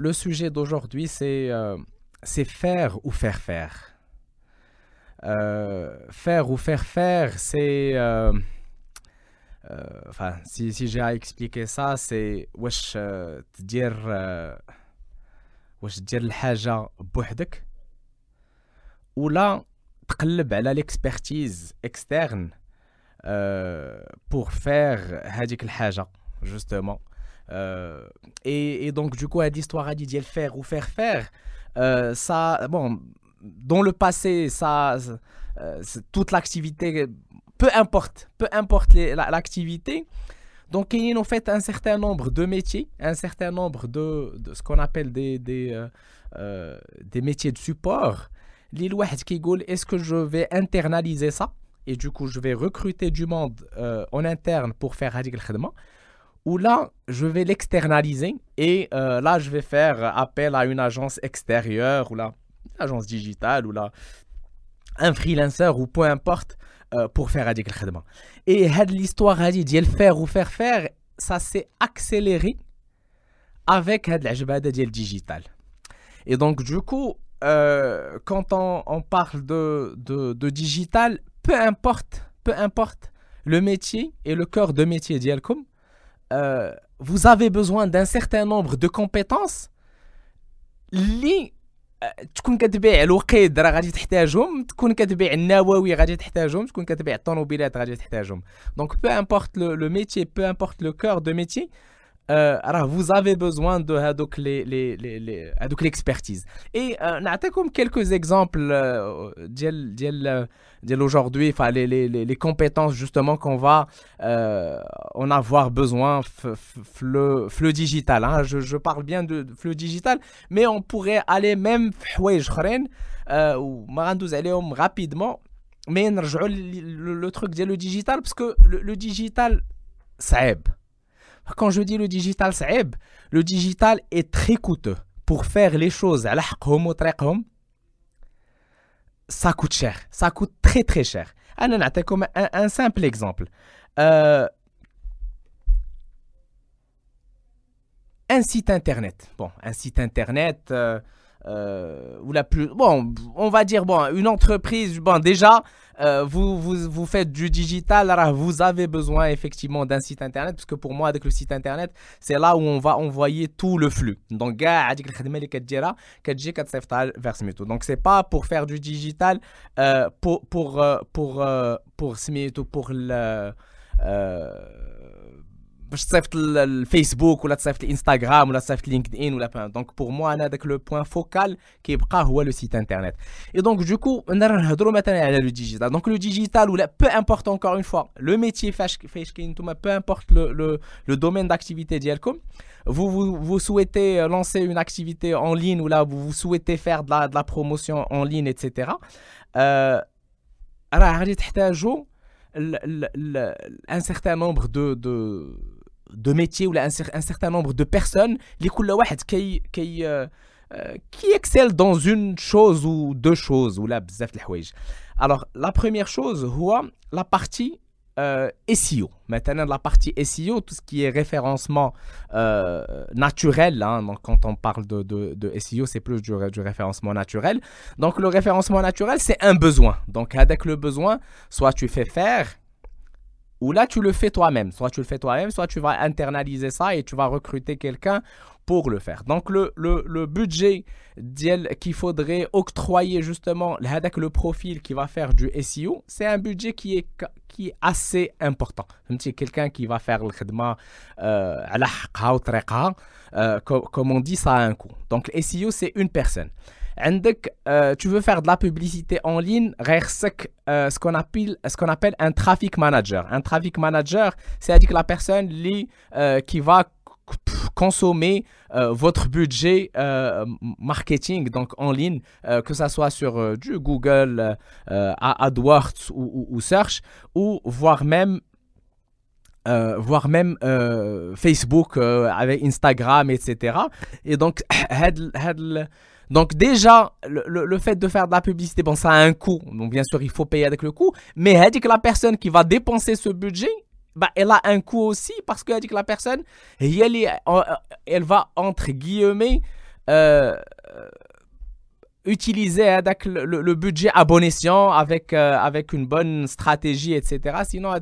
Le sujet d'aujourd'hui, c'est euh, c'est faire ou faire faire. Euh, faire ou faire faire, c'est. euh, euh, enfin, si, si j'ai à expliquer ça, c'est واش euh, تدير euh, واش دير الحاجة بوحدك ولا تقلب على l'expertise externe euh, pour faire هذيك الحاجة justement euh, Euh, et, donc, du coup, l'histoire à Didier le faire ou faire faire, euh, ça, bon, dans le passé, ça, euh, toute l'activité, peu importe, peu importe l'activité, donc, ils ont fait un certain nombre de métiers, un certain nombre de, ce qu'on appelle des, métiers de support. Les qui est-ce que je vais internaliser ça? Et du coup, je vais recruter du monde en interne pour faire Hadik al ou là, je vais l'externaliser et euh, là, je vais faire appel à une agence extérieure ou là, une agence digitale ou là, un freelancer ou peu importe euh, pour faire هذيك الخدمة. Et هاد l'histoire هادي ديال faire ou faire faire, ça s'est accéléré avec هاد العجبة هذا ديال digital. Et donc, du coup, euh, quand on, on parle de, de, de digital, peu importe, peu importe le métier et le cœur de métier ديالكم, euh, vous avez besoin d'un certain nombre de compétences اللي آه، تكون كتبيع الوقيد راه غادي تحتاجهم تكون كتبيع النووي غادي تحتاجهم تكون كتبيع الطوموبيلات غادي تحتاجهم دونك peu importe le, le métier peu importe le cœur de métier euh, vous avez besoin de euh, les, les, les, euh, l'expertise. Et euh, comme quelques exemples euh, d'aujourd'hui, enfin les, compétences justement qu'on va en avoir besoin le, digital. Hein. Je, parle bien de, le digital, mais on pourrait aller même ou rapidement. Mais le, le, le truc le digital parce que le, le digital ça aide. Quand je dis le digital, c'est le digital est très coûteux. Pour faire les choses à ça coûte cher. Ça coûte très très cher. Un, un simple exemple. Euh, un site internet. Bon, un site internet, euh, euh, ou la plus bon on va dire bon une entreprise bon déjà euh, vous, vous, vous faites du digital alors vous avez besoin effectivement d'un site internet parce que pour moi avec le site internet c'est là où on va envoyer tout le flux. Donc c'est pas pour faire du digital euh, pour pour pour le باش تصيفط ال- الفيسبوك ولا تصيفط الانستغرام ولا تصيفط لينكد ان ولا بان دونك بور موا انا داك لو بوين فوكال كيبقى هو لو سيت انترنت اي دونك دوكو نهضروا مثلا على لو ديجيتال دونك لو ديجيتال ولا peu importe encore une fois le métier فاش فاش كاين نتوما peu importe le, le, le domaine d'activité ديالكم vous, vous, vous souhaitez euh, lancer une activité en ligne ou là vous, vous souhaitez faire de la, de la promotion en ligne etc euh, راه غادي تحتاجوا ال- ال- ال- un certain nombre de, de, de métier ou un, certain nombre de personnes qui, qui, euh, euh, qui excellent dans une chose ou deux choses ou alors la première chose la partie euh, SEO maintenant la partie SEO tout ce qui est référencement naturel hein, quand on parle de, SEO c'est plus du, du, référencement naturel. Donc le référencement naturel c'est un besoin. Donc avec le besoin soit tu fais faire ou là, tu le fais toi-même. Soit tu le fais toi-même, soit tu vas internaliser ça et tu vas recruter quelqu'un pour le faire. Donc, le, budget qu'il faudrait octroyer justement le profil qui va faire du SEO, c'est un budget qui est, qui est assez important. Quelqu'un qui va faire le khidma euh, euh, comme on dit, ça a un coût. Donc, le SEO, c'est une personne. عندك euh, tu veux faire de la publicité en ligne غيخصك euh, ce qu'on appelle ce qu'on appelle un traffic manager un traffic manager c'est à dire que la personne li, euh, qui va c- consommer euh, votre budget euh, marketing donc en ligne euh, que ça soit sur euh, du Google euh, euh, AdWords ou, ou, ou search ou voire même euh, voire même euh, Facebook euh, avec Instagram etc et donc had- had- donc déjà, le, fait de faire de la publicité, bon, ça a un coût. Donc bien sûr, il faut payer avec le coût. Mais elle dit que la personne qui va dépenser ce budget, bah, elle a un coût aussi parce qu'elle dit que la personne, elle, euh, elle va, entre guillemets, utiliser hein, le, budget à bon escient avec, euh, avec une bonne stratégie, etc. Sinon,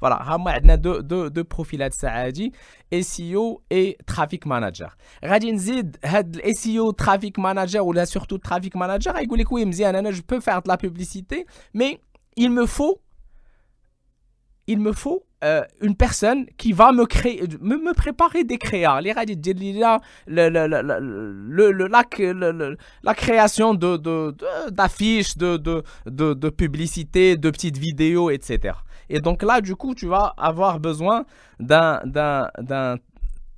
voilà, on a deux, deux, deux profils de Saadi, SEO et Traffic Manager. Radin Zid, SEO, Traffic Manager ou là, surtout Traffic Manager, ah, je peux faire de la publicité, mais il me faut, il me faut euh, une personne qui va me créer, me, me préparer des créas. Les la, la création de, d'affiches, de, de, de, de publicités, de petites vidéos, etc. Et donc là, du coup, tu vas avoir besoin d'un, d'un, d'un,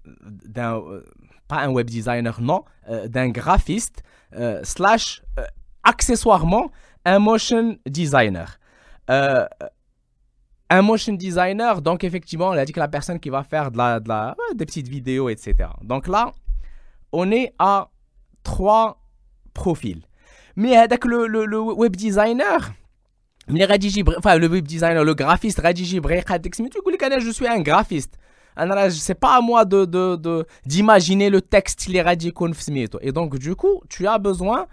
d'un euh, pas un web designer, non, euh, d'un graphiste, slash, accessoirement, un motion designer un motion designer, donc effectivement, on a dit que la personne qui va faire de la, de la, des petites vidéos, etc. Donc là, on est à trois profils. Mais avec le, le, le web designer, enfin le web designer, le graphiste, je suis un graphiste. C'est pas à moi de, de, d'imaginer le texte et donc du coup tu as besoin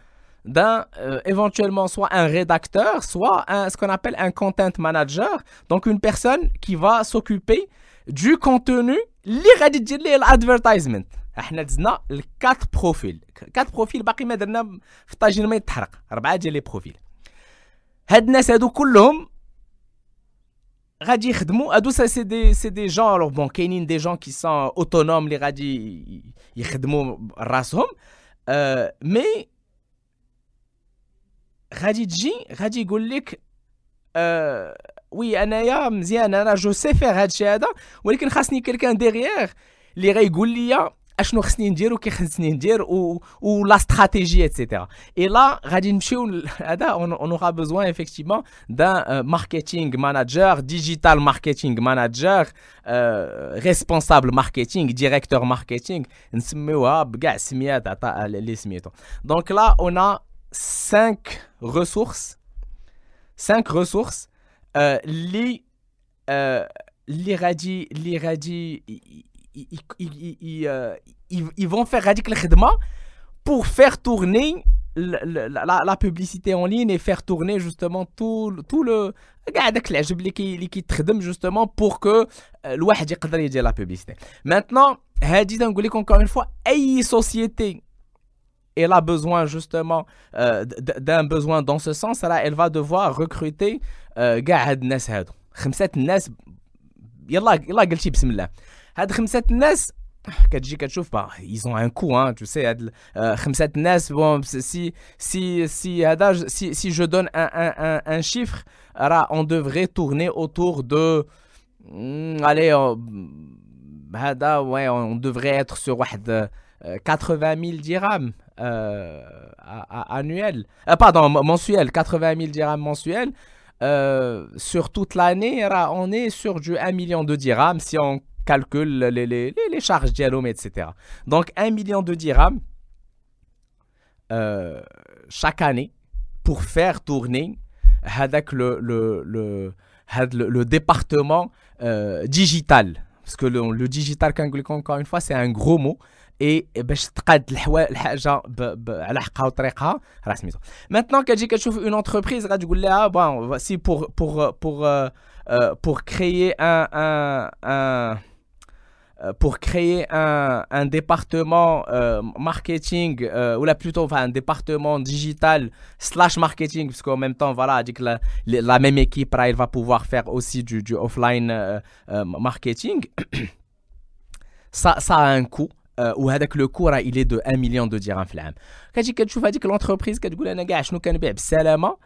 d'un euh, éventuellement soit un rédacteur, soit un, ce qu'on appelle un content manager, donc une personne qui va s'occuper du contenu اللي غادي تجي ليه الادفيرتايزمنت احنا دزنا الكات بروفيل كات بروفيل باقي ما درنا في الطاجين ما يتحرق اربعه ديال لي بروفيل هاد الناس هادو كلهم غادي يخدموا هادو سي دي سي دي جون الوغ بون كاينين دي جون كي سون اوتونوم اللي غادي يخدموا راسهم أه مي غادي تجي غادي يقول لك آه وي أنايا مزيان أنا جو سي فيغ هادشي هذا ولكن خاصني كيلكان ديغيير اللي غيقول لي أشنو خصني ندير وكي خصني ندير و, و لا استراتيجي اتسيتيرا اي لا غادي نمشيو هذا اون اورا بوزوان افيكتيفمون دان ماركتينغ ماناجر ديجيتال ماركتينغ ماناجر ريسبونسابل ماركتينغ ديريكتور ماركتينغ نسميوها بكاع سميات تاع لي سميتو. دونك لا اون cinq ressources, cinq ressources, euh, les, les radis, les radis, ils vont faire radical khidma pour faire tourner la, publicité en ligne et faire tourner justement tout, tout le qui justement pour que euh, le la publicité. Maintenant, encore une fois, société elle a besoin justement euh, d'un besoin dans ce sens là elle va devoir recruter كاع هاد الناس هادو خمسه الناس يلا يلا قلتي بسم الله هاد خمسه الناس كتجي كتشوف با ils ont un coût hein tu sais هاد خمسه الناس bon si si si هذا si si je donne un un un, un chiffre راه on devrait tourner autour de allez هذا ouais on devrait être sur واحد 80 000 dirhams euh, annuel, euh, pardon, mensuel, 80 000 dirhams mensuels. Euh, sur toute l'année, on est sur du 1 million de dirhams si on calcule les, charges dialome, etc. Donc 1 million de dirhams chaque année pour faire tourner le, le, département digital. Parce que le digital, encore une fois, c'est un gros mot. اي باش تقاد الحاجه على حقها وطريقها راه سميتو مانتنون كتجي كتشوف اون انتربريز غتقول لها بون سي بور بور بور pour créer un, un, un pour créer un, un département euh, marketing euh, ou là plutôt enfin, un département digital slash marketing parce qu'en même temps voilà dit que la, la même équipe là, elle va pouvoir faire aussi du, du offline euh, euh marketing ça, ça a un coût وهذاك لو كو il est de 1 million de dirhams في العام كتجي كتشوف هذيك l'entreprise كتقول انا كاع شنو كنبيع بالسلامه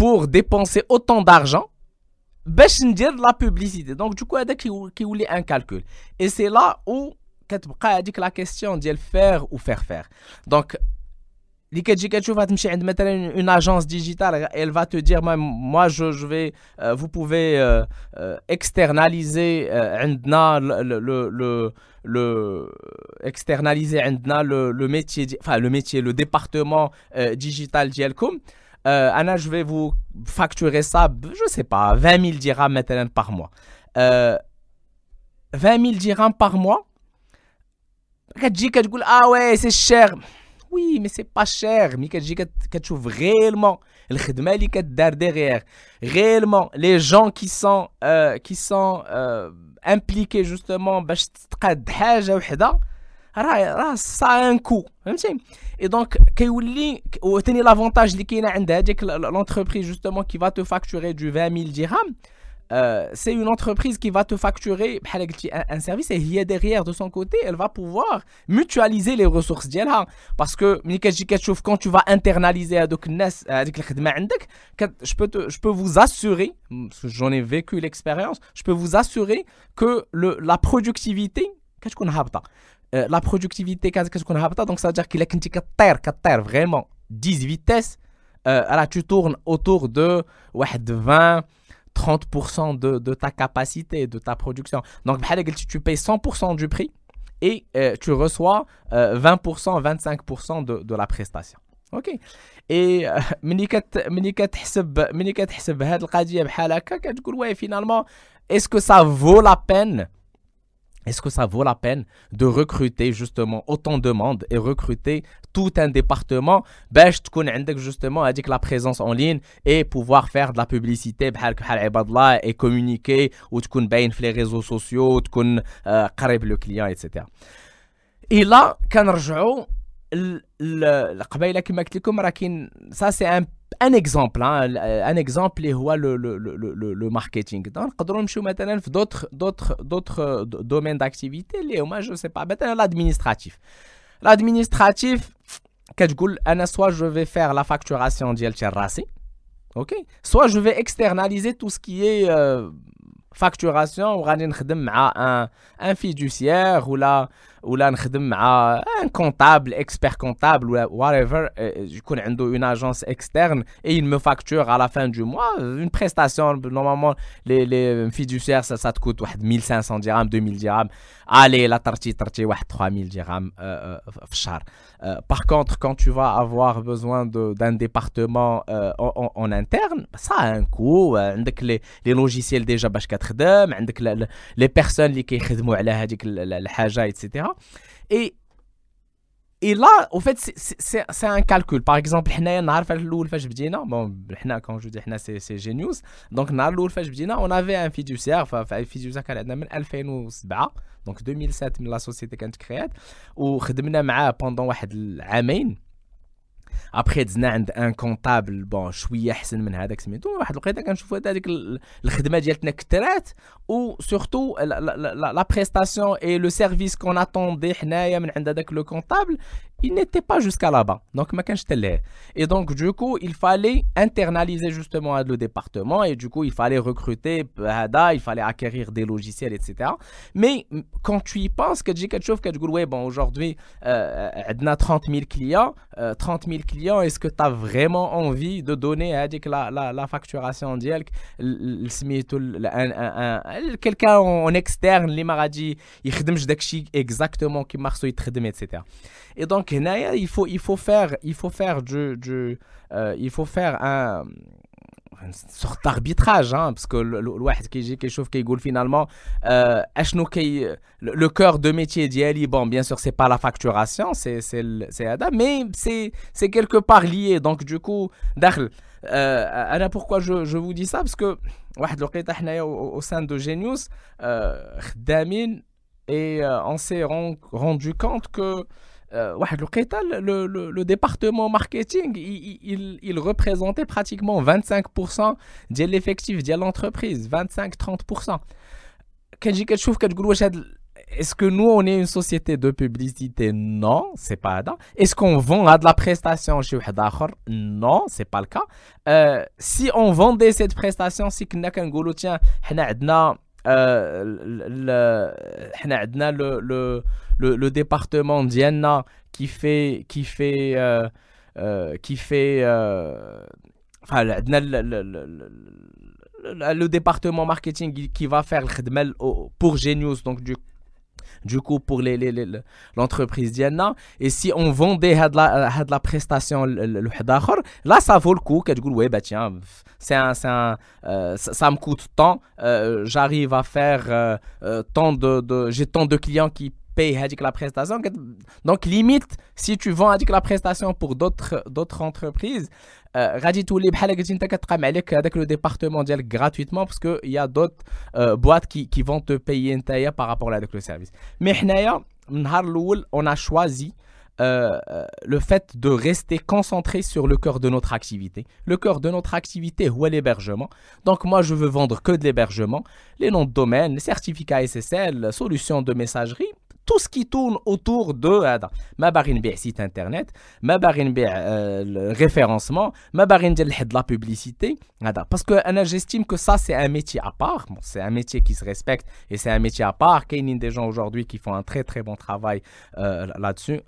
pour dépenser autant d'argent باش ندير لا بوبليسيتي دونك دوكو هذاك كيولي ان كالكول اي سي لا او كتبقى هذيك لا كيستيون ديال فير و فير فير دونك اللي كتجي كتشوف غتمشي عند مثلا اون اجونس ديجيتال elle va te dire moi je, je vais euh, vous pouvez euh, euh, externaliser عندنا le, le, le, le externaliser عندنا le, le métier enfin le métier le département digital ديالكم انا je vais vous facturer ça je sais pas 20 000 dirhams maintenant par mois 20 000 dirhams par mois كتجي كتقول اه وي سي شير وي مي سي با شير مي كتجي كتشوف غيرمون الخدمه اللي كدار ديغيغ غيرمون لي جون كي سون كي سون امبليكي جوستومون باش تقاد حاجه وحده راه راه سا ان كو فهمتي اي دونك كيولي وثاني لافونتاج اللي كاينه عند هذيك لونتربريز جوستومون كي فا تو فاكتوري دو 20000 درهم Euh, c'est une entreprise qui va te facturer un, service et il derrière de son côté, elle va pouvoir mutualiser les ressources. Parce que quand tu vas internaliser je peux je peux vous assurer j'en ai vécu l'expérience je peux vous assurer que le, la productivité euh, la productivité donc ça veut dire qu'il a vraiment 10 vitesses euh, tu tournes autour de 20 30% de, de, ta capacité, de ta production. Donc, tu payes 100% du prix et euh, tu reçois 20%, euh, 25% de, de la prestation. OK Et finalement, est-ce que ça vaut la peine est-ce que ça vaut la peine de recruter justement autant de monde et recruter tout un département باش تكون عندك justement هذيك la présence en ligne et pouvoir faire de la publicité بحال بحال عباد الله et communiquer وتكون باين في les réseaux sociaux وتكون قريب le client etc. Et là كنرجعوا قبيله كما قلت لكم راه كاين ça c'est un un exemple hein, un exemple اللي هو le, le, le, le marketing نقدروا نمشيو مثلا في d'autres d'autres d'autres domaines d'activité اللي هما je sais pas مثلا l'administratif l'administratif كتقول انا soit je vais faire la facturation ديال راسي ok soit je vais externaliser tout ce qui est euh, facturation وغادي نخدم مع un, un fiduciaire ولا ولا نخدم مع ان كونتابل اكسبير كونتابل ولا whatever يكون عنده اون اجونس اكسترن اي il me facture à la fin du mois une prestation normalement les les fiduciaires ça, ça te coûte واحد 1500 dirhams 2000 dirhams allez la tarti tarti واحد 3000 dirhams في الشهر par contre quand tu vas avoir besoin d'un département en, en, interne ça a un coût عندك les, les logiciels déjà باش كتخدم عندك les personnes اللي كيخدموا على هذيك الحاجه etc et et là, en fait, c'est un calcul. Par exemple, quand je dis c'est Genius, donc on avait un fiduciaire, un fiduciaire donc 2007, la société qui a été créée, et pendant un an, ابخي دزنا عند ان كونطابل بون شوية أحسن من هذاك سميتو. واحد الوقيته كنشوفوا هذيك الخدمة ديالتنا كثرات. و سورتو لا بريستاسيون اي لو سيرفيس كون اتوندي حنايا من عند هذاك لو كونطابل il n'était pas jusqu'à là-bas. Donc, Et donc, du coup, il fallait internaliser justement le département et du coup, il fallait recruter, il fallait acquérir des logiciels, etc. Mais quand tu y penses, que tu quelque chose que tu dis, bon, aujourd'hui, euh, on a 30 000 clients, 30 euh, 000 clients, est-ce que tu as vraiment envie de donner à la, la, la facturation direct quelqu'un en externe, les maradis, il exactement qui marche, etc. Et donc, il faut, il faut faire, il faut faire du, du euh, il faut faire un une sorte d'arbitrage hein, parce que le واحد كيجي كيشوف كيقول finalement euh, اشنو كي le cœur de métier d'Yali bon bien sûr c'est pas la facturation c'est c'est c'est Ada mais c'est c'est quelque part lié donc du coup داخل euh, انا pourquoi je, je vous dis ça parce que واحد الوقيته حنايا au, au sein de Genius خدامين et on s'est rendu compte que le, le, le, département marketing, il, représentait pratiquement 25% de l'effectif de l'entreprise, 25-30%. Est-ce que nous, on est une société de publicité? Non, c'est pas ça. Est-ce qu'on vend à de la prestation chez Non, c'est pas le cas. Euh, si on vendait cette prestation, si on a tiens, euh, le, le, le, le, le département Diana qui fait qui fait euh, euh, qui fait euh, enfin le, le, département marketing qui va faire le pour Genius donc du du coup pour l'entreprise les, Diana et si on vendait la, la prestation là ça vaut le coup tu ouais bah tiens c'est un, un euh, ça, me coûte tant euh, j'arrive à faire euh, tant de, de j'ai tant de clients qui paye la prestation. Donc, limite, si tu vends la prestation pour d'autres entreprises, غادي تولي بحال قلت انت كتقام عليك هذاك لو ديبارتمون ديالك gratuitement parce que y a d'autres euh, boîtes qui qui vont te payer نتايا par rapport à le service mais حنايا من النهار الاول on a choisi euh, le fait de rester concentré sur le cœur de notre activité. Le cœur de notre activité, est l'hébergement. Donc moi, je veux vendre que de l'hébergement, les noms de domaine, les certificats SSL, solutions de messagerie, tout ce qui tourne autour de ma barine site internet, ma barine euh, référencement, ma barine de la publicité. Parce que j'estime que ça, c'est un métier à part. c'est un métier qui se respecte et c'est un métier à part. Il y a des gens aujourd'hui qui font un très très bon travail euh, là-dessus.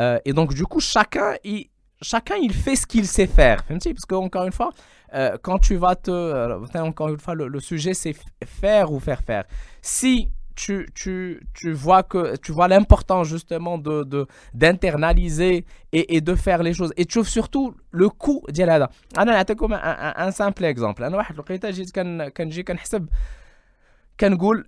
Euh, et donc, du coup, chacun, il, chacun, il fait ce qu'il sait faire. Parce que, encore une fois, quand tu vas te. encore une fois, le sujet, c'est faire ou faire faire. Si tu, tu, tu vois que tu vois l'importance justement de, de d'internaliser et, et, de faire les choses et tu vois surtout le coût ديال هذا انا نعطيكم un, un simple exemple انا واحد الوقيته جيت كان كنجي كنحسب كنقول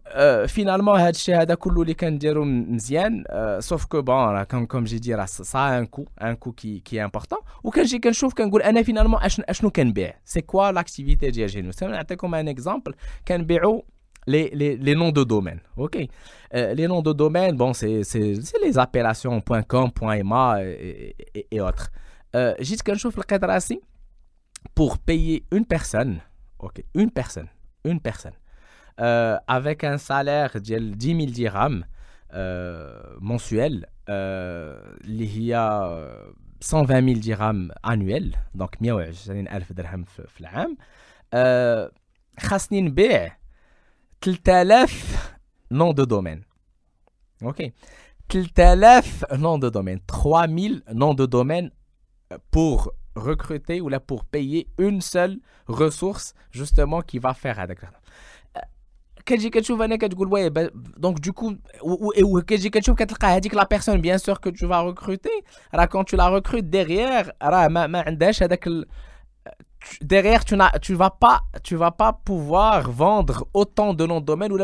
فينالمون هذا الشيء هذا كله اللي كنديرو مزيان سوف كو بون كوم كوم جي دي راه سا ان كو ان كو كي كي امبورطون وكنجي كنشوف كنقول انا فينالمون اشنو كنبيع سي كوا لاكتيفيتي ديال جينوس نعطيكم ان اكزومبل كنبيعو les, les, les, noms de domaine. OK. Euh, les noms de domaine, bon, c'est les appellations .com, .ma et, et, et autres. Euh, Juste qu'un chose, le pour payer une personne, OK, une personne, une personne, euh, avec un salaire de 10 000 dirhams euh, mensuel, euh, il y a 120 000 dirhams annuels, donc 120 000 dirhams في العام. خاصني نبيع 3000 noms de domaine. OK. 3000 noms de domaine. 3000 noms de domaine pour recruter ou là pour payer une seule ressource justement qui va faire avec كتجي كتشوف انا كتقول وي دونك دوكو وكتجي كتشوف كتلقى هذيك لا بيرسون بيان سور كو تو فا ريكروتي راه كون تو لا ريكروت ديغيير راه ما, ما عندهاش هذاك derrière, tu, tu vas pas, tu vas pas pouvoir vendre autant de noms de domaine ou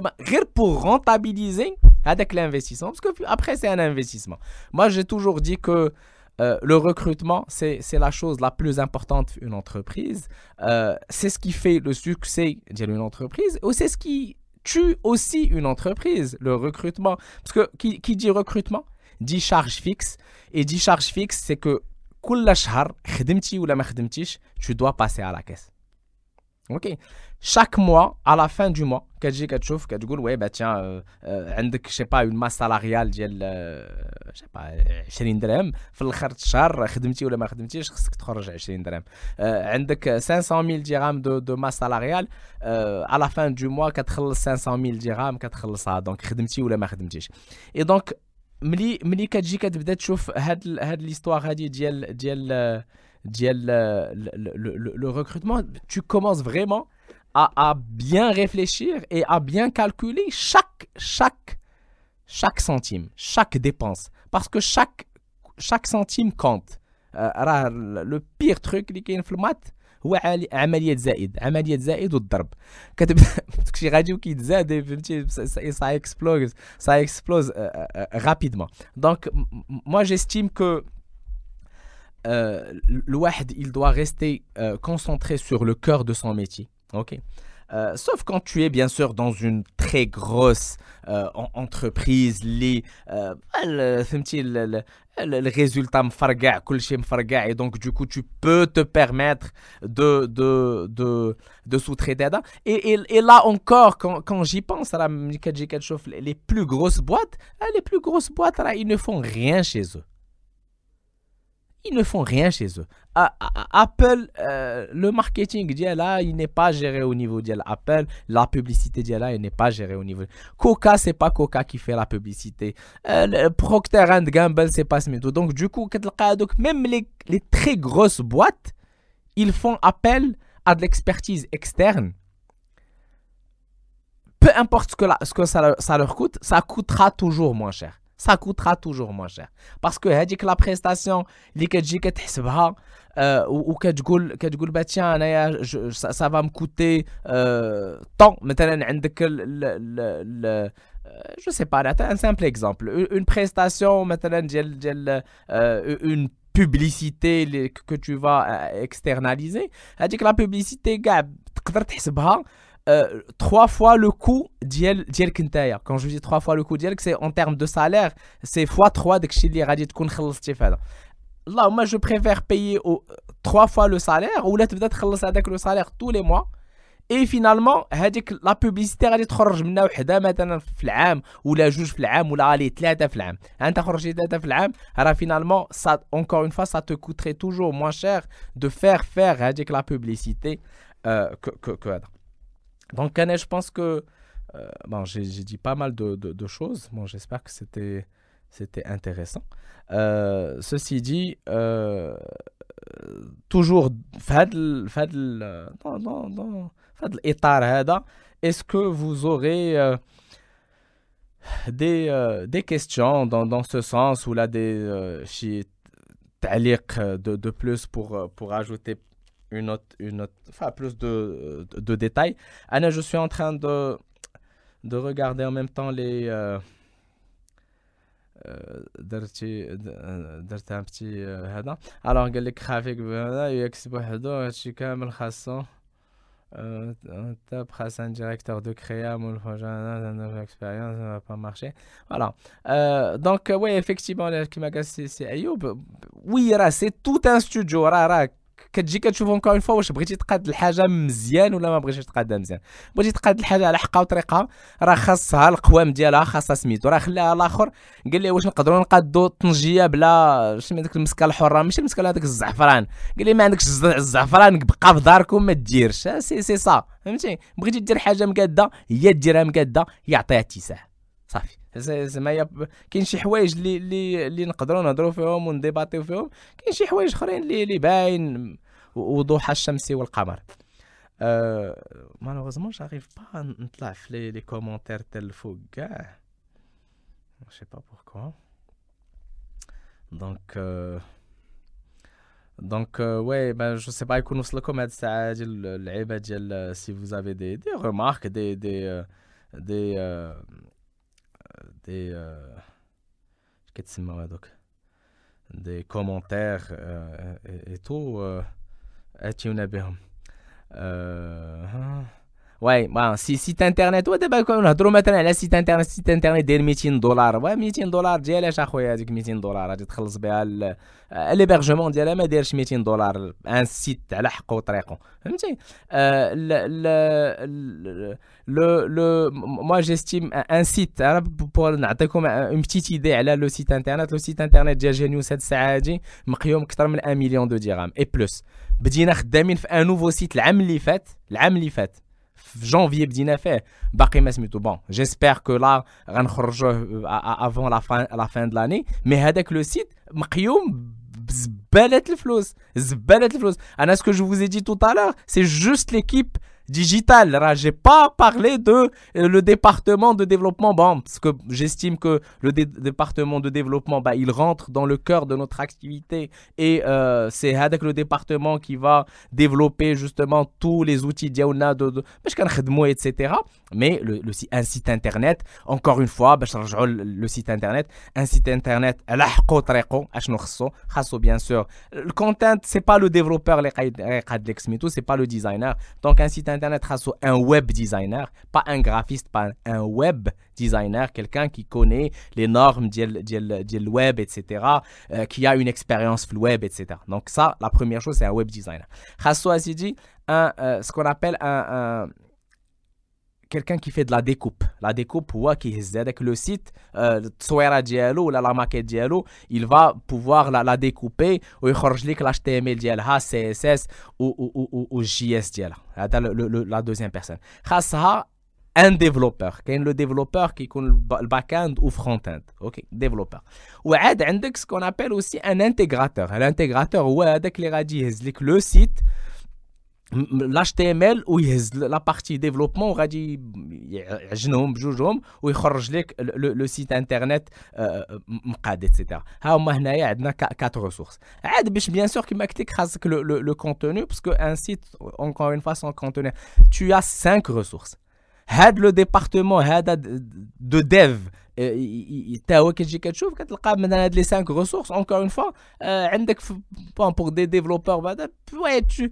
pour rentabiliser avec l'investissement. Parce que après, c'est un investissement. Moi, j'ai toujours dit que euh, le recrutement, c'est la chose la plus importante d'une entreprise. Euh, c'est ce qui fait le succès d'une entreprise. Ou c'est ce qui tue aussi une entreprise, le recrutement. Parce que qui, qui dit recrutement dit charge fixe. Et dit charge fixe, c'est que كل شهر خدمتي ولا ما خدمتيش tu dois passer à la caisse. أوكي mois à la fin du mois كتجي كتشوف كتقول وي با تيان عندك شي با اون ماس سالاريال ديال شي با 20 درهم. في الآخر الشهر خدمتي ولا ما خدمتيش خصك تخرج 20 درهم. عندك 500000 درهم دو دو ماس سالاريال على فان دو موا كتخلص 500000 درهم كتخلصها. دونك خدمتي ولا ما خدمتيش. اي دونك ملي ملي كتجي كتبدا تشوف هاد هاد ليستوار هادي ديال ديال ديال le recrutement tu commences vraiment à, à bien réfléchir et à bien calculer chaque chaque chaque centime chaque dépense parce que chaque chaque centime compte راه le pire truc اللي كاين في المات هو عمليه زائد عمليه زائد والضرب كتبدا داكشي غادي وكيتزاد فهمتي سا اكسبلوز سا اكسبلوز رابيدمون دونك moi j'estime que euh, الواحد il doit rester euh, concentré sur le cœur de son métier ok euh, sauf quand tu es bien sûr dans une très grosse euh, entreprise, les, euh, le, le, le, le, résultat m'farga, et donc du coup tu peux te permettre de, de, de, de sous-traiter. Et, et, là encore, quand, quand j'y pense, les plus grosses boîtes, euh, les plus grosses boîtes, ils ne font rien chez eux ils ne font rien chez eux. Apple, euh, le marketing là, il n'est pas géré au niveau de Apple. La publicité là, il n'est pas géré au niveau. Coca, c'est pas Coca qui fait la publicité. Euh, Procter Gamble, c'est pas Smith. Donc du coup, même les, très grosses boîtes, ils font appel à de l'expertise externe. Peu importe ce que, ça leur coûte, ça coûtera toujours moins cher ça coûtera toujours moins cher parce que هذيك la prestation اللي كتجي كتحسبها وكتقول كتقول با تيان انايا سا va me coûter tant مثلا عندك je sais pas, un simple exemple. Une prestation, maintenant, une publicité que tu vas externaliser. C'est-à-dire que la publicité, euh, trois fois le coût d'Yel Quand je dis trois fois le coût d'Yel, c'est en termes de salaire, c'est fois trois de que Là, moi, je préfère payer au, trois fois le salaire ou là, peut-être avec le salaire tous les mois. Et finalement, la publicité غادي تخرج منها وحده مثلا في العام ولا جوج في العام ولا غالي ثلاثه في العام انت خرجتي ثلاثه في العام راه finalement ça encore une fois ça te coûterait toujours moins cher de faire faire هذيك la publicité euh, que donc, je pense que euh, bon, j'ai dit pas mal de, choses. Bon, j'espère que c'était intéressant. Euh, ceci dit, euh, toujours, est-ce que vous aurez des, des questions dans, dans ce sens ou là des de, de plus pour, pour ajouter une autre, une autre, enfin, plus de, de, détails. Anna, je suis en train de, de regarder en même temps les. Euh, درتي درت un petit هذا alors قال لك خافيك بهذا يكس بوحدو هادشي كامل خاصو تاب خاص ان ديريكتور دو كريا مول فوجان اكسبيريونس ça va pas marcher voilà euh, donc oui effectivement كيما قال سي ايوب وي راه سي توت كتجي كتشوف اونكور اون فوا واش بغيتي تقاد الحاجة مزيان ولا ما بغيتيش تقادها مزيان. بغيتي تقاد الحاجة على حقها وطريقها راه خاصها القوام ديالها خاصها سميتو راه خلاها الآخر. قال لي واش نقدروا نقادو طنجية بلا شنو داك المسكة الحرة؟ ماشي المسكة هذاك الزعفران. قال لي ما عندكش الزعفران بقى في داركم ما ديرش سي سي صا فهمتي؟ بغيتي دير حاجة مقادة هي ديرها مقادة يعطيها اتساع. صافي. زعما كاين شي حوايج اللي اللي اللي نقدروا نهضروا فيهم ونديباتيو فيهم كاين شي حوايج اخرين اللي اللي باين وضوح الشمس والقمر. مالوغوزمون جاريف با نطلع في لي كومونتير تاع الفوق كاع. سي با بوركوا دونك دونك وي با جو سي با يكون وصلكم هاد الساعة ديال اللعيبة ديال سي فوز دي دي ريمارك دي دي دي Euh, des, commentaires euh, et, et tout. Euh, Ouais, bon, si site internet ودابا كنهضروا مثلا على سيت انترنت سيت انترنت داير 200 دولار و 200 دولار ديالاش اخويا هذيك 200 دولار غادي تخلص بها ليبرجمون ديالها ما دايرش 200 دولار ان سيت على حقه وطريقه فهمتي لو لو موا جيستيم ان سيت أنا بور نعطيكم اون بتيت ايدي على لو سيت انترنت لو سيت انترنت ديال جينيوس هاد الساعة هادي مقيوم أكثر من 1 مليون دو درهم اي بلوس بدينا خدامين في ان نوفو سيت العام اللي فات العام اللي فات janvier بدينا فيه باقي ما سميتو بون جيسبر كو لا غنخرجوه افون لا فان لا فان دو لاني مي هذاك لو سيت مقيوم بزباله الفلوس زباله الفلوس انا سكو جو فوز دي تو تالور سي جوست ليكيب digital. J'ai pas parlé de euh, le département de développement, bon, parce que j'estime que le département de développement, bah, il rentre dans le cœur de notre activité et euh, c'est avec le département qui va développer justement tous les outils diaona de, de etc. Mais le, un site internet, encore une fois, bah, le site internet, un site internet, bien sûr. Le content, c'est pas le développeur, c'est pas le designer. Donc un site internet, Internet, un web designer, pas un graphiste, pas un web designer, quelqu'un qui connaît les normes du web, etc., euh, qui a une expérience le web, etc. Donc ça, la première chose, c'est un web designer. Khasso a dit euh, ce qu'on appelle un quelqu'un qui fait de la découpe. La découpe, ou qui avec le site, euh, dialo, la, la maquette dialo, il va pouvoir la, la découper ou il l'HTML dialha, CSS ou, ou, ou, ou JS dialha. La deuxième personne. Ça, un développeur. Quand le développeur qui connaît le back-end ou front-end. Ok, développeur. Ou ce qu'on appelle aussi un intégrateur. L'intégrateur, ou avec les le site, l'HTML où la partie développement où le site internet euh, euh, etc. Il y a quatre ressources. Bien sûr que le, le contenu parce qu'un site encore une fois sans contenu tu as cinq ressources. le département de dev دو ديف حتى هو كتجي كتشوف كتلقى مثلا هاد لي 5 ريسورس اونكور اون فوا عندك بون بور دي ديفلوبور بعدا ouais tu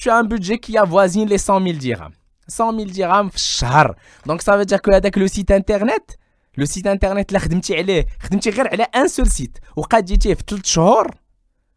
tu as un budget qui avoisine les 100 000 dirhams 100 000 dirhams في الشهر دونك ça veut dire que هذاك لو سيت انترنت لو سيت انترنت اللي خدمتي عليه خدمتي غير على ان سول سيت وقديتيه في 3 شهور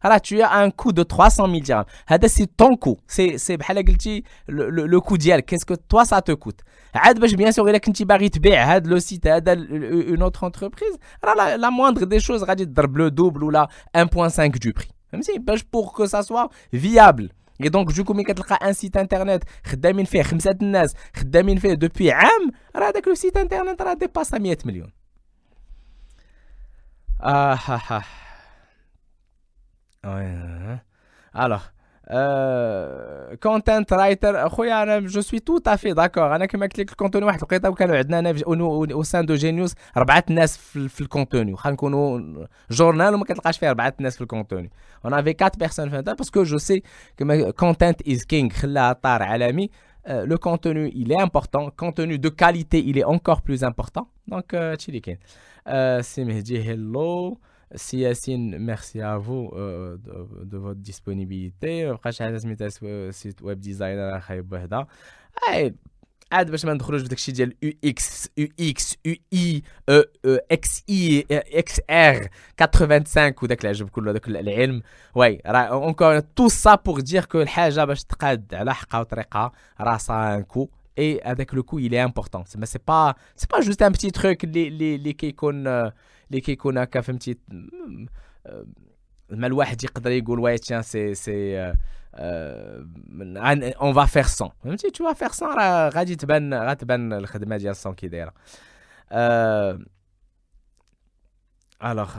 راه tu as un coût de 300 000 dirhams هذا سي طون كو سي سي بحال قلتي لو كو ديالك كيسكو توا سا تو كوت عاد باش بيان سور الا كنتي باغي تبيع هاد لو سيت هذا اون اوتر انتربريز راه لا موندر دي شوز غادي تضرب لو دوبل ولا 1.5 دو بري فهمتي باش بور كو سا سوا فيابل اي دونك دوكو ملي كتلقى ان سيت انترنت خدامين فيه خمسه الناس خدامين فيه دوبوي عام راه داك لو سيت انترنت راه ديباسا 100 مليون اه ها ها alors كونتنت رايتر اخويا انا جو سوي تو تافي داكور انا كما قلت لك الكونتوني واحد الوقيته وكانوا عندنا انا او سان دو جينيوس اربعه الناس في, في الكونتوني واخا نكونوا جورنال وما كتلقاش فيه اربعه الناس في الكونتوني اون افي 4 بيرسون فهمت باسكو جو سي كما كونتنت از كينغ خلاها طار عالمي le contenu il est important contenu de qualité il est encore plus important donc هادشي اللي كاين سي مهدي هيلو Si Yassine, merci à vous euh, de, de, votre disponibilité. Après, je site web designer à عاد باش ما ندخلوش بداك الشيء ديال يو اكس يو اكس يو اي اكس اي اكس ار 85 وداك العجب كله داك العلم واي راه اونكور تو سا بور دير كو الحاجه باش تقاد على حقها وطريقها راه سا ان كو اي هذاك لو كو il est important سي با سي با جوست ان بتي تروك اللي اللي كيكون اللي كيكون هكا فهمتي ما الواحد يقدر يقول واي تيان سي سي اون فا فيغ 100 فهمتي تو فا فيغ 100 راه غادي تبان غتبان الخدمه ديال 100 كي دايره الوغ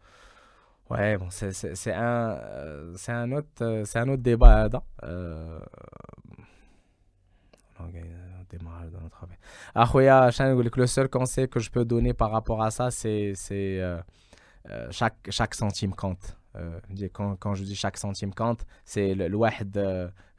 Ouais, bon, c'est un, euh, un, autre, euh, c'est un autre débat. Hein, euh, le seul conseil que je peux donner par rapport à ça, c'est chaque, chaque centime compte. quand, quand je dis chaque centime compte, c'est le, le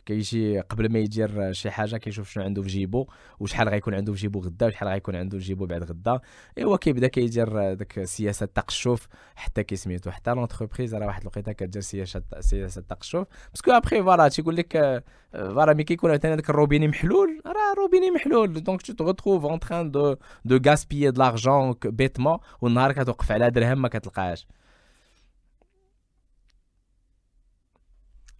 كيجي قبل ما يدير شي حاجة كيشوف شنو عنده في جيبو وشحال غيكون عنده في جيبو غدا وشحال غيكون عنده في جيبو بعد غدا. إيوا كيبدا كيدير داك سياسة التقشف حتى كيسميتو حتى لونتربريز. راه واحد الوقيتة كدير سياسة سياسة التقشف باسكو ابخي فوالا تيقول لك فوالا ملي كيكون عندنا داك الروبيني محلول؟ راه روبيني محلول. دونك تو تغوتروف اون تران دو دو غاسبيي دو لارجون بيتمون والنهار كتوقف على درهم ما كتلقاهاش.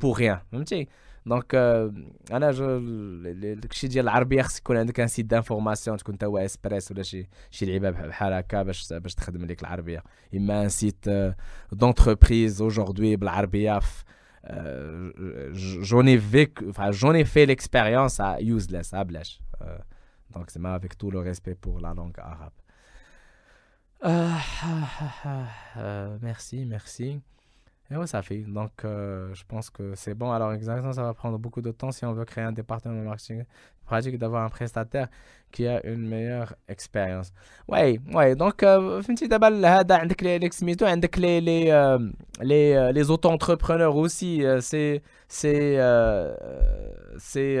بور ريان فهمتي دونك انا جو داكشي ديال العربيه خصك يكون عندك ان سيت دانفورماسيون تكون توا اسبريس ولا شي شي لعيبه بحال هكا باش باش تخدم لك العربيه اما ان سيت دونتربريز اوجوردي بالعربيه j'en ai vécu, enfin j'en ai fait l'expérience à useless, à Blash. Euh, donc c'est avec tout le respect pour la langue arabe. Euh, euh, merci, merci. Et ouais, ça fait. Donc, euh, je pense que c'est bon. Alors, exactement, ça va prendre beaucoup de temps si on veut créer un département de marketing pratique d'avoir un prestataire qui a une meilleure expérience. Ouais, ouais. Donc, فهمتي دابا هذا عندك les سميتو عندك les les les les auto-entrepreneurs aussi c'est c'est c'est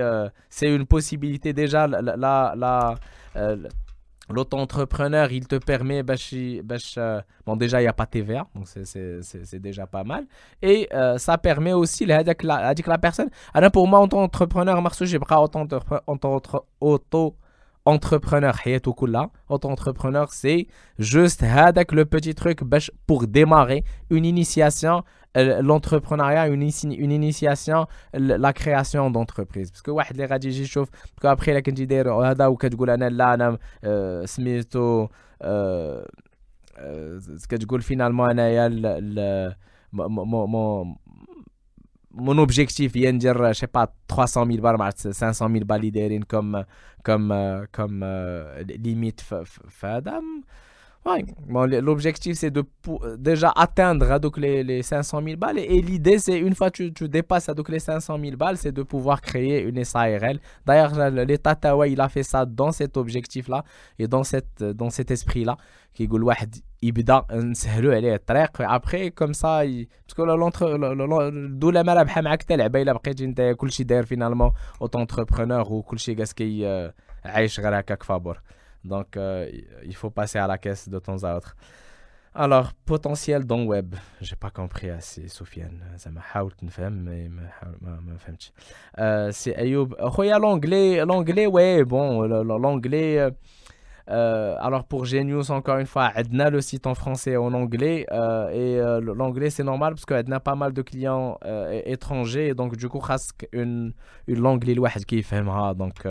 c'est une possibilité déjà la la, la L'auto-entrepreneur, il te permet, bon déjà il n'y a pas TVA, donc c'est déjà pas mal. Et euh, ça permet aussi, la, la personne, alors pour moi, auto-entrepreneur, j'ai pas auto-entrepreneur, entrepreneur auto-entrepreneur c'est juste le petit truc pour démarrer une initiation l'entrepreneuriat une, une initiation la création d'entreprise parce que واحد اللي غادي يجي يشوف après là كنتي داير هذا وكتقول انا لا انا سميتو كتقول finalement انايا mon objectif vient de dire, je sais pas, 300 000 balles, 500 000 balles comme, comme, euh, comme euh, limite fadam. Ouais. Bon, L'objectif, c'est de déjà atteindre hein, donc, les, les 500 000 balles. Et, l'idée, c'est une fois que tu, tu dépasses hein, donc, les 500 000 balles, c'est de pouvoir créer une SARL. D'ailleurs, l'État Tawa, il a fait ça dans cet objectif-là et dans, cette, dans cet esprit-là. كيقول واحد يبدا نسهلوا عليه الطريق ابخي كوم سا باسكو الدوله ما رابحه معاك حتى لعبه الا بقيتي انت كلشي داير فينالمون اوتو انتربرونور وكلشي كاسكي عايش غير هكاك فابور donc, euh, il faut passer à la caisse de temps à autre. Alors, potentiel dans web. J'ai pas compris assez, Sofiane. Ça m'a mais euh, C'est Ayoub. l'anglais, l'anglais, ouais, bon, l'anglais. Euh, alors pour Genius, encore une fois, Edna le site en français et en anglais. Et l'anglais, c'est normal parce qu'Edna a pas mal de clients étrangers. Donc, du coup, une, une langue qui fait Donc,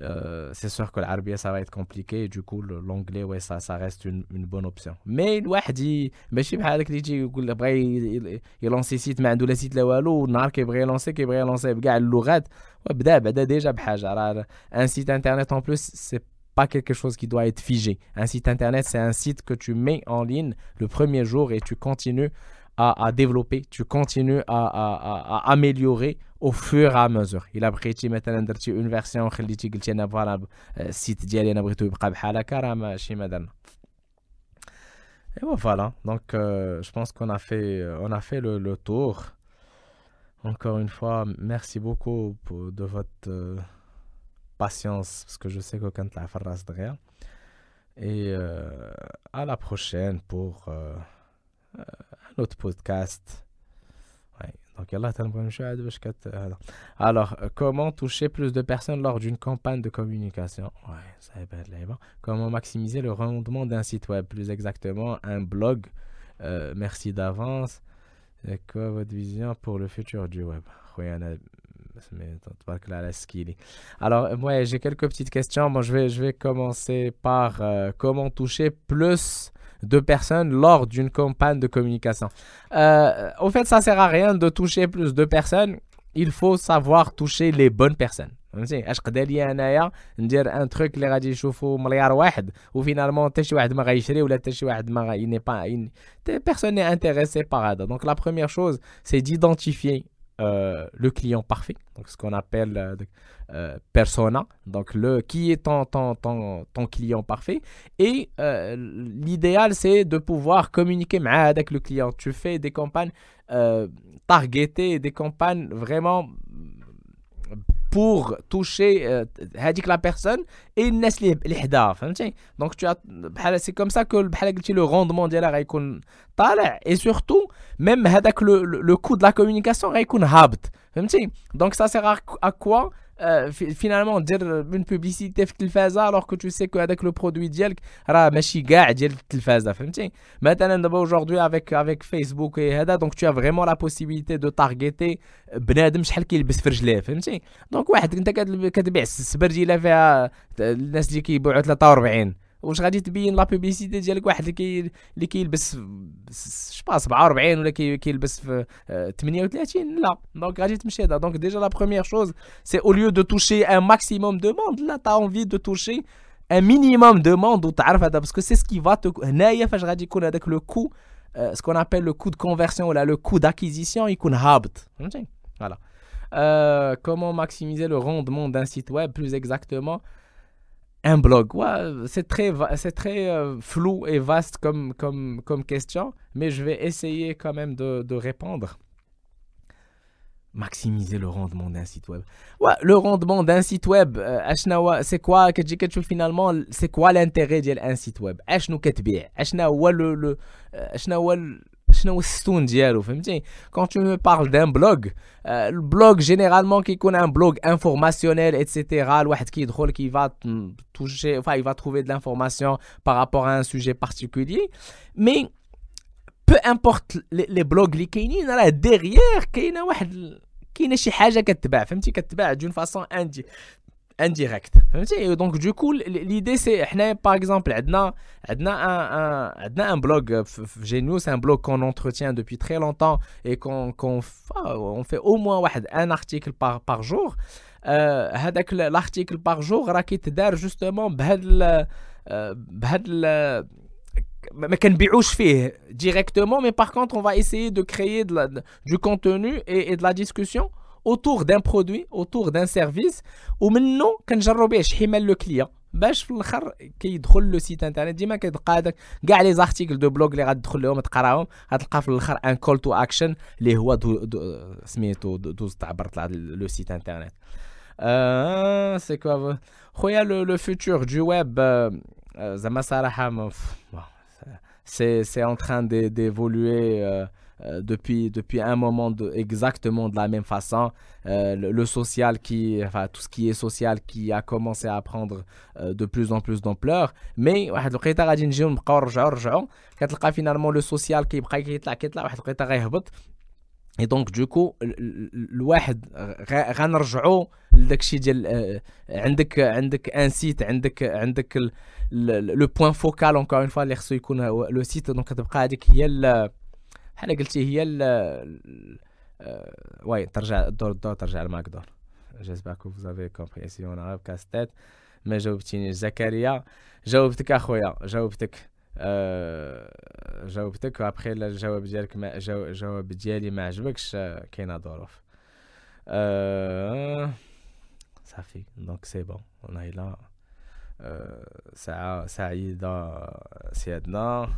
euh, c'est sûr que l'arabe ça va être compliqué et du coup l'anglais ouais ça ça reste une, une bonne option mais الواحد ماشي بحال هذاك اللي يجي يقول بغى يلونسي سيت ما عنده لا سيت لا والو نهار كيبغي يلونسي كيبغي يلونسي بكاع اللغات وبدا بعدا ديجا بحاجه راه ان سيت انترنت en plus c'est pas quelque chose qui doit être figé. Un site internet, c'est un site que tu mets en ligne le premier jour et tu continues à, à développer, tu continues à, à, à, améliorer au fur et à mesure. Il a pris مثلا درتي une version خليتي قلتي انا فوالا السيت ديالي انا بغيتو يبقى بحال هكا راه ماشي ما درنا. Et voilà, donc euh, je pense qu'on a fait, on a fait le, le, tour. Encore une fois, merci beaucoup pour, de votre euh, patience, parce que je sais que quand la phrase de rien. Et euh, à la prochaine pour euh, un autre podcast. Donc, alors, comment toucher plus de personnes lors d'une campagne de communication? Comment maximiser le rendement d'un site web? Plus exactement, un blog. Euh, merci d'avance. C'est quoi votre vision pour le futur du web? Alors, moi, j'ai quelques petites questions. Bon, je, vais, je vais commencer par euh, comment toucher plus de personnes lors d'une campagne de communication. Euh, au fait, ça sert à rien de toucher plus de personnes. Il faut savoir toucher les bonnes personnes. اش قدا لي انايا ندير ان تروك اللي غادي يشوفوا مليار واحد وفينالمون حتى شي واحد ما غيشري ولا حتى شي واحد ما غي با personne n'est intéressé par هذا donc la première chose c'est d'identifier euh, le client parfait, donc ce qu'on appelle euh, euh, persona, donc le qui est ton, ton, ton, ton client parfait. Et l'idéal, c'est de pouvoir communiquer avec le client. Tu fais des campagnes targetées, des campagnes vraiment pour toucher euh, la personne et il laisse les donc tu as c'est comme ça que le rendement de la et surtout même le, le, le coût de la communication donc ça sert à quoi فينالمون دير من بوبليسيتي في التلفازه الوغ كو تو سي كو هذاك لو برودوي ديالك راه ماشي كاع ديال التلفازه فهمتي مثلا دابا aujourd'hui افيك افيك فيسبوك هذا دونك تو فريمون لا بوسيبيليتي دو تارغيتي بنادم شحال كيلبس في رجليه فهمتي دونك واحد انت كتبيع السبرجيله فيها الناس اللي كيبيعوا 43 واش غادي تبين لا بوبليسيتي ديالك واحد اللي كي اللي كيلبس شبا 47 ولا كيلبس في 38 لا دونك غادي تمشي هذا دونك ديجا لا بروميير شوز سي او ليو دو توشي ان ماكسيموم دو موند لا تا انفي دو توشي ان مينيموم دو موند وتعرف هذا باسكو سي سكي فا هنايا فاش غادي يكون هذاك لو كو ce qu'on appelle le coût de conversion ou là, le coût d'acquisition, il coûte Voilà. Euh, comment maximiser le rendement d'un site web plus exactement un blog. Ouais, c'est très, c'est très euh, flou et vaste comme, comme, comme question, mais je vais essayer quand même de, répondre. Maximiser le rendement d'un site web. Ouais, le rendement d'un site web, euh, c'est quoi finalement C'est quoi l'intérêt d'un site web? Ashnawa le, le, euh, شنو هو الستون ديالو فهمتي كون تو مي بارل دان بلوغ البلوغ جينيرالمون كيكون ان بلوغ انفورماسيونيل ايتترا الواحد كيدخل كي فا توجي enfin il va trouver de l'information par rapport à un sujet particulier mais peu importe les blogs اللي كاينين راه derrière كاينه واحد كاينه شي حاجه كتباع فهمتي كتباع دون فاسون اندي indirect et donc du coup l'idée c'est par exemple عندنا عندنا un عندنا un blog Genius c'est un blog qu'on entretient depuis très longtemps et qu'on qu'on on fait au moins un article par par jour هذاك l'article par jour راه كيتدار justement بهذا بهذا ما كنبيعوش فيه directement mais par contre on va essayer de créer de la, du contenu et, et de la discussion autour d'un produit autour d'un service ومنه كنجربوا به شحال من لو كليون باش في الاخر كيدخل لو سيت انترنت ديما كتلقى هذاك كاع لي زارتيكل دو بلوغ اللي غتدخل لهم تقراهم غتلقى في الاخر ان كول تو اكشن اللي هو دو دو سميتو دوز تعبرت لو سيت انترنت آه سي كوا خويا لو لو فيتور دو ويب زعما صراحه سي سي ان تران ديفولوي Euh, depuis, depuis un moment de, exactement de la même façon. Euh, le, social qui, enfin, tout ce qui est social qui a commencé à prendre euh, de plus en plus d'ampleur. Mais finalement le social qui et donc du coup الواحد غنرجعوا لداك الشيء ديال عندك عندك ان سيت عندك عندك لو بوين فوكال اونكور اون فوا اللي خصو يكون لو سيت دونك كتبقى هذيك هي بحال قلتي هي ال وي ترجع الدور الدور ترجع لماكدور جيسبر كو فوزافي كومبريسيون عرب كاستيت ما جاوبتينيش زكريا. جاوبتك أخويا. جاوبتك أه جاوبتك. وأبخي الجواب ديالك ما الجواب ديالي ما عجبكش. كاينة ظروف. أه صافي. دونك سي بون ونايلا أه ساعة سعيده سيادنا.